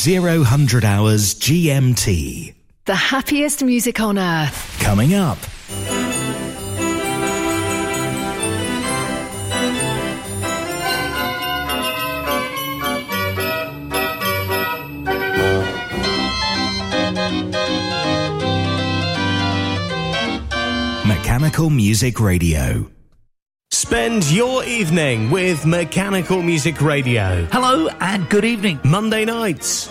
It's 0 hundred hours GMT. The happiest music on earth. Coming up. Mechanical Music Radio. Spend your evening with Mechanical Music Radio. Hello and good evening. Monday nights,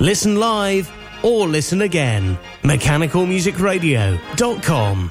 Listen live or listen again. MechanicalMusicRadio.com.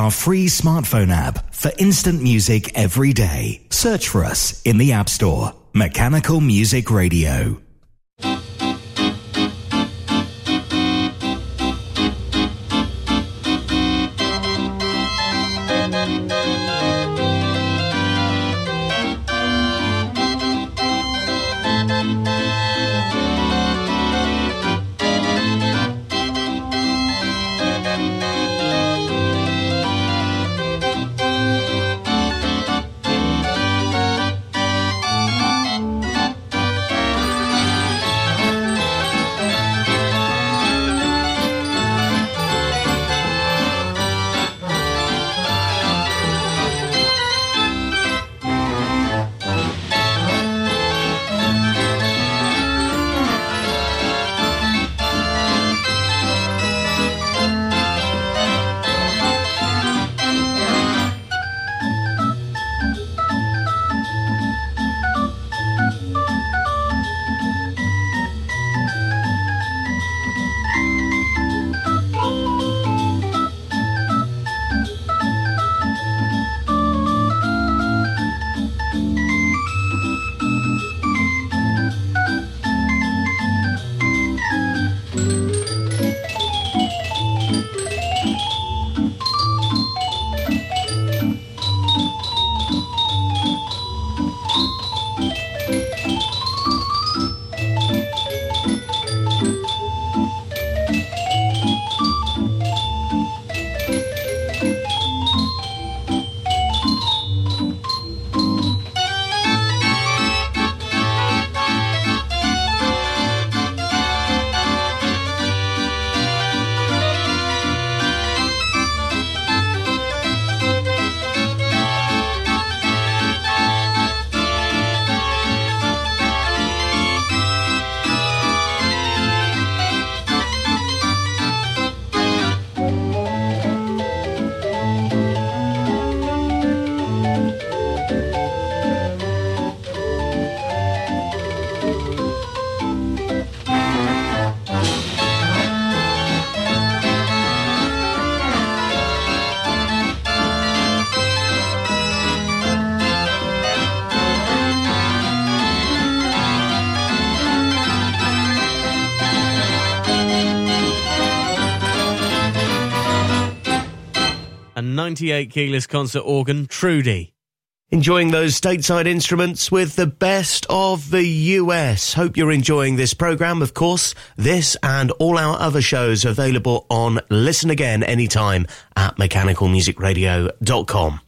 Our free smartphone app for instant music every day. Search for us in the App Store. Mechanical Music Radio. 98 keyless concert organ, Trudy. Enjoying those stateside instruments with the best of the US. Hope you're enjoying this program. Of course, this and all our other shows available on Listen Again anytime at mechanicalmusicradio.com.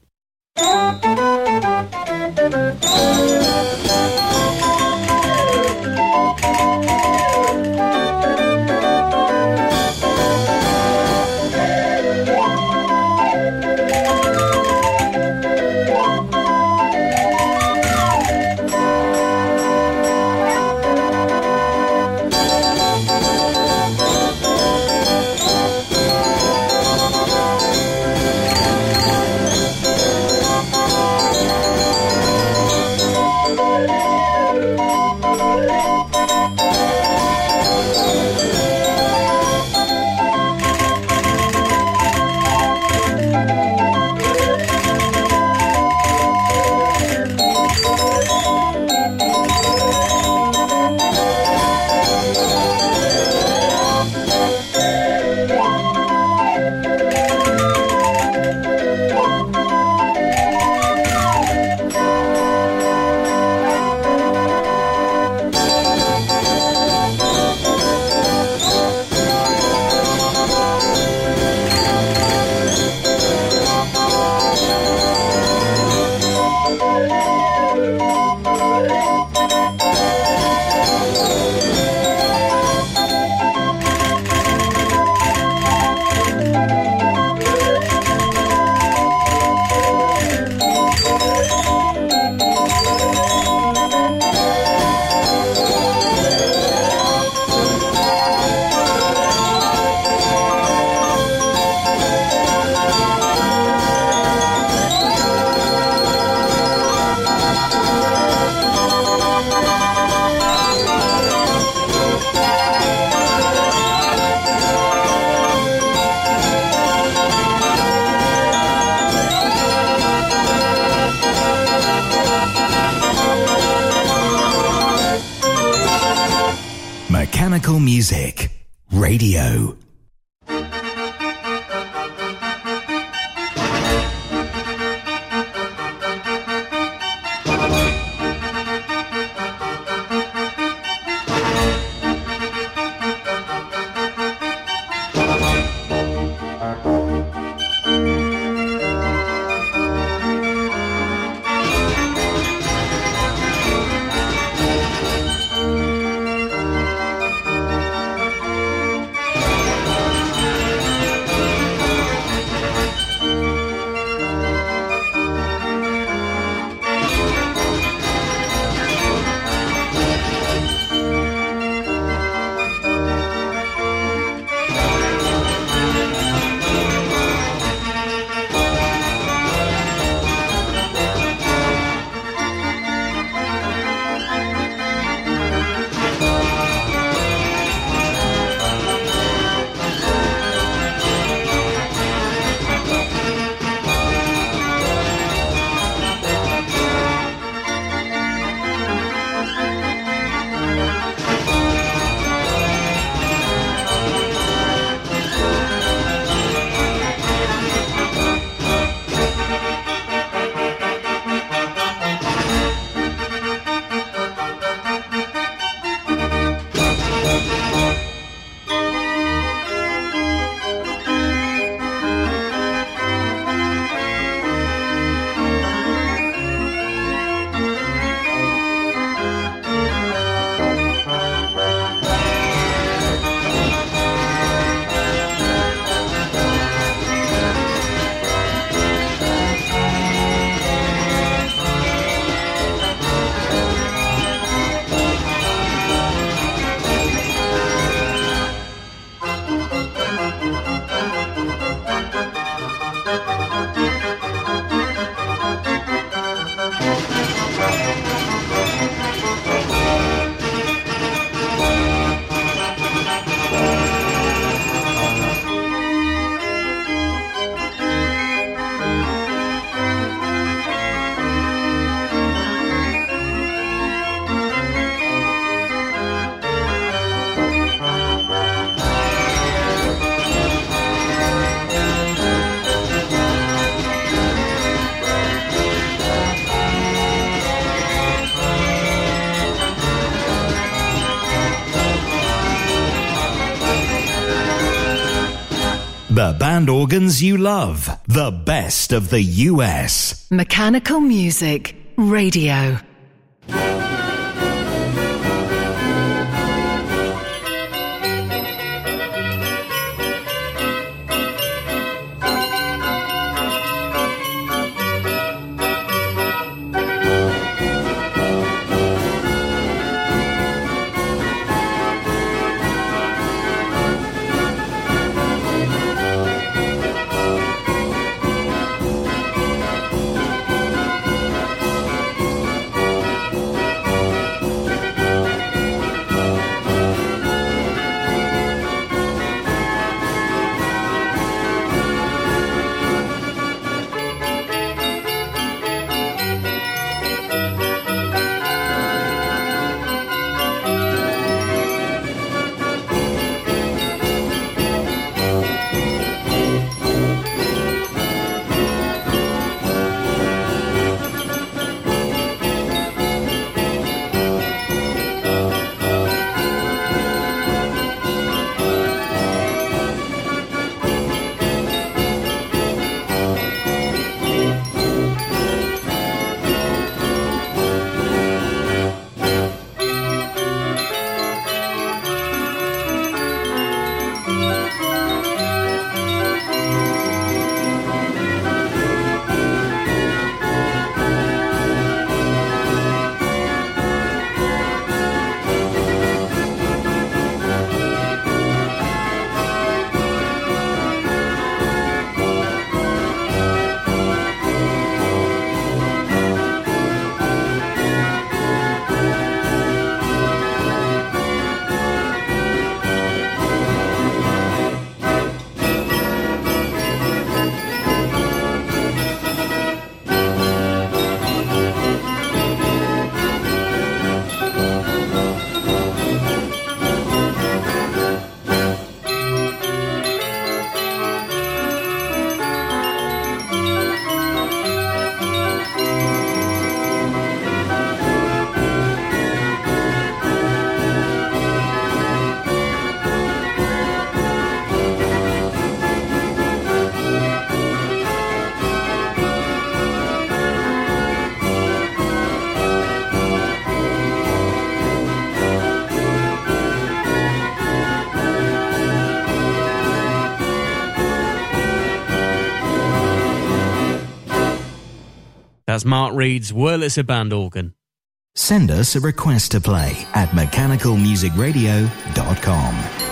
Band organs you love. The best of the US. Mechanical Music Radio. That's Mark Reed's Wurlitzer Band organ. Send us a request to play at mechanicalmusicradio.com.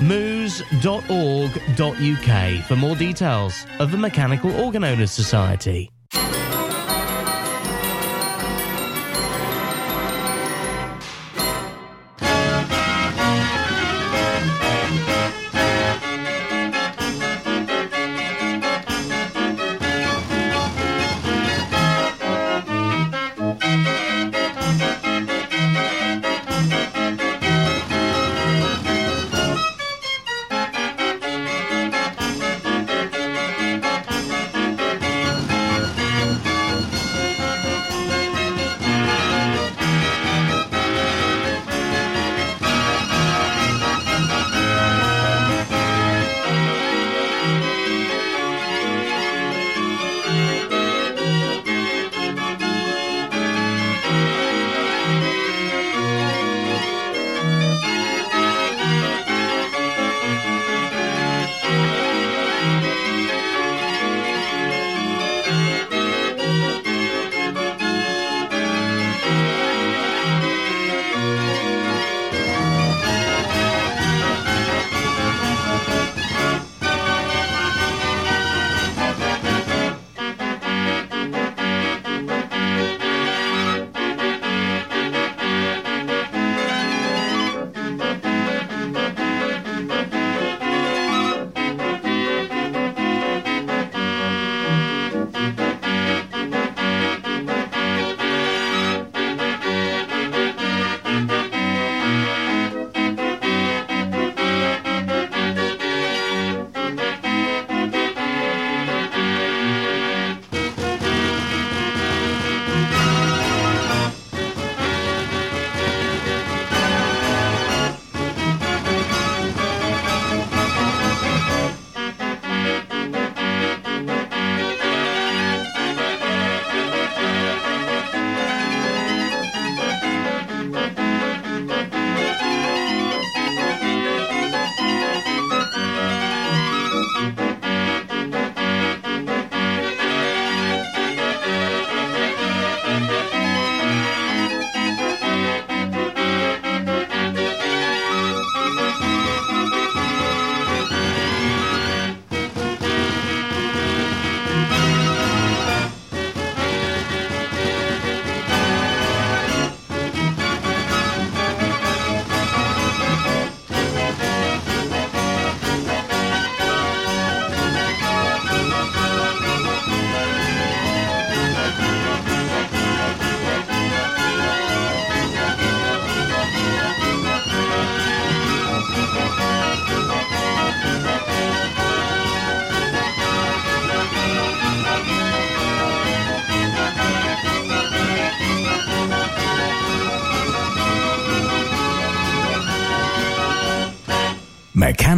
moos.org.uk for more details of the Mechanical Organ Owners Society.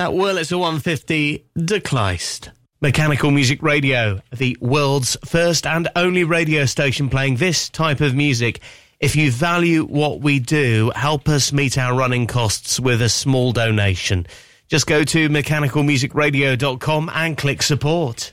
That Wurlitzer 150 De Kleist. Mechanical Music Radio, the world's first and only radio station playing this type of music. If you value what we do, help us meet our running costs with a small donation. Just go to mechanicalmusicradio.com and click support.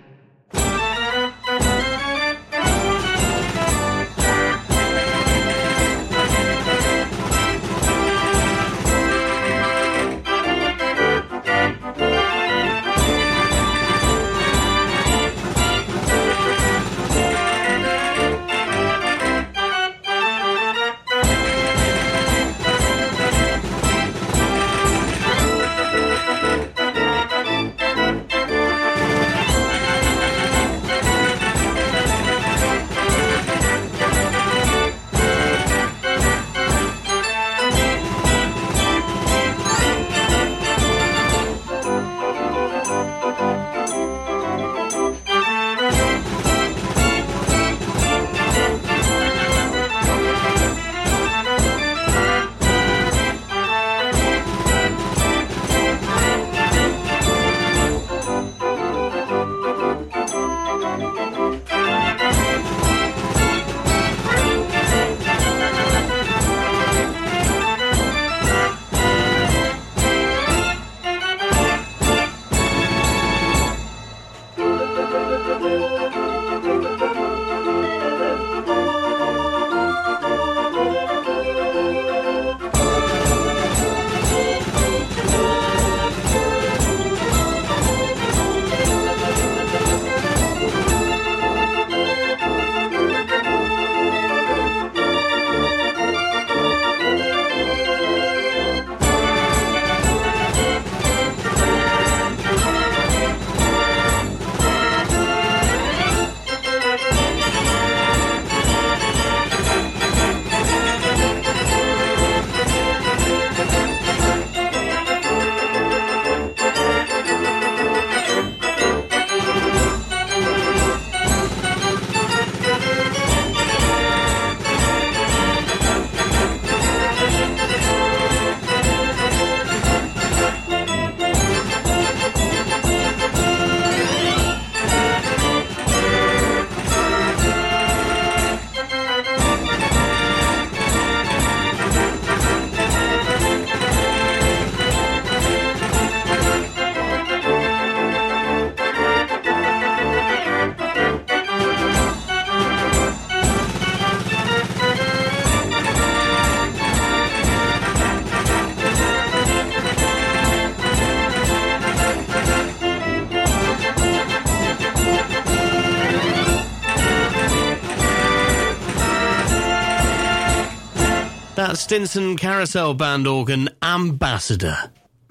That Stinson Carousel Band organ Ambassador.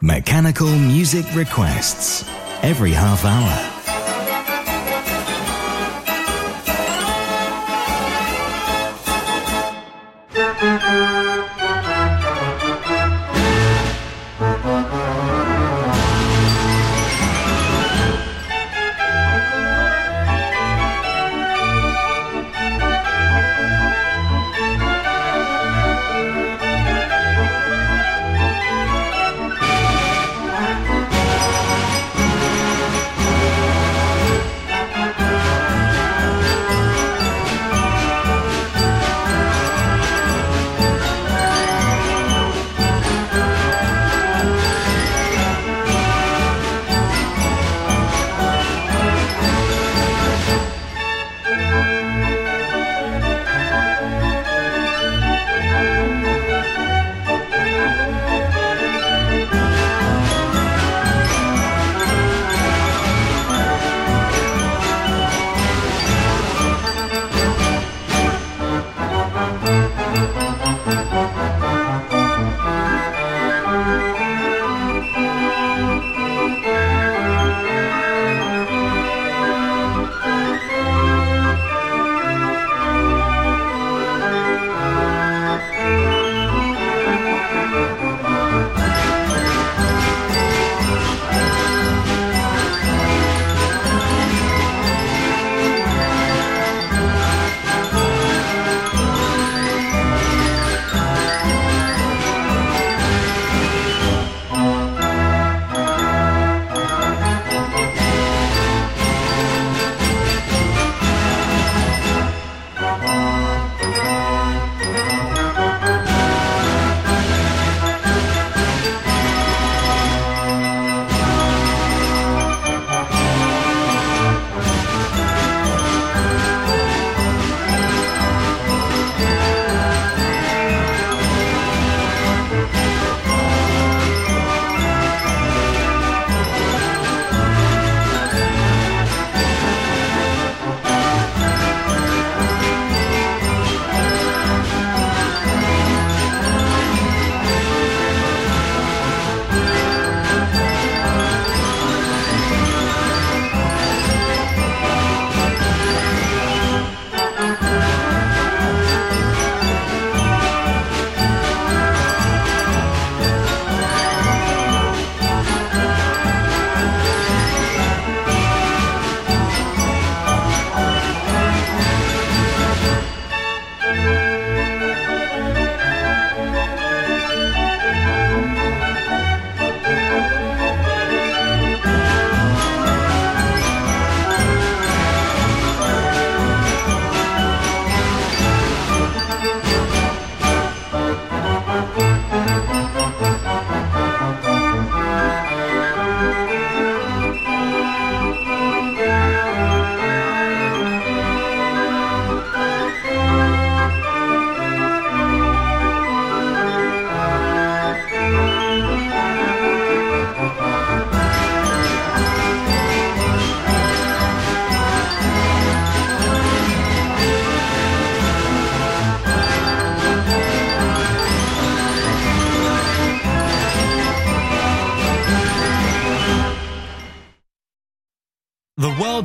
Mechanical music requests every half hour.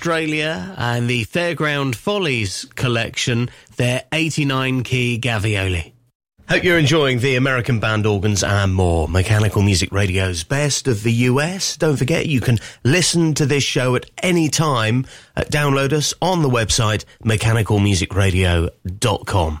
Australia and the Fairground Follies collection, their 89 key Gavioli. Hope you're enjoying the American band organs and more. Mechanical Music Radio's best of the US. Don't forget you can listen to this show at any time. Uh, download us on the website mechanicalmusicradio.com.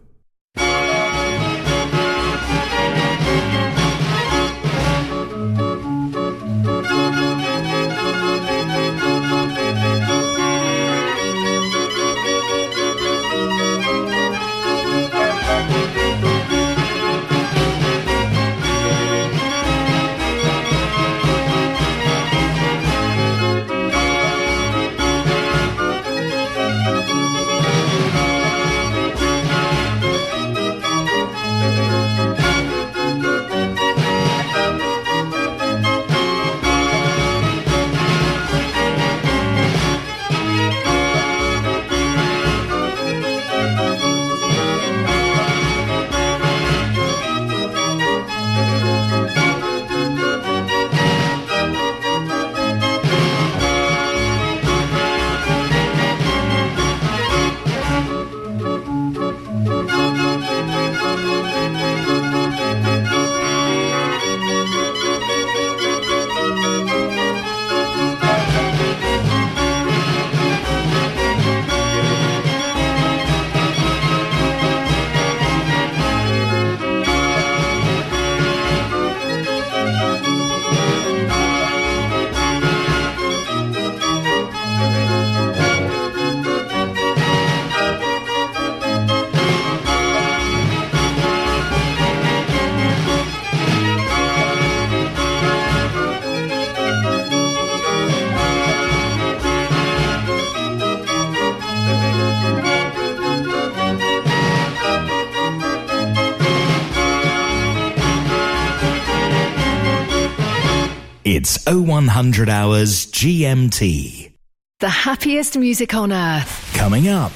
0100 hours GMT. The happiest music on earth. Coming up.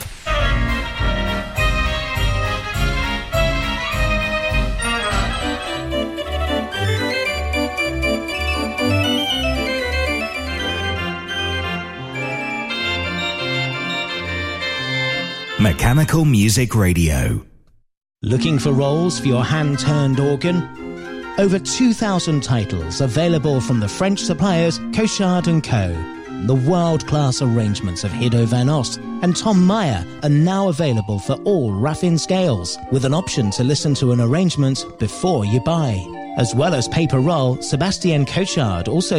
Mechanical Music Radio. Looking for rolls for your hand turned organ? Over 2,000 titles available from the French suppliers Cochard & Co. The world-class arrangements of Hiddo van Ost and Tom Meyer are now available for all Raffin scales, with an option to listen to an arrangement before you buy. As well as paper roll, Sebastian Cochard also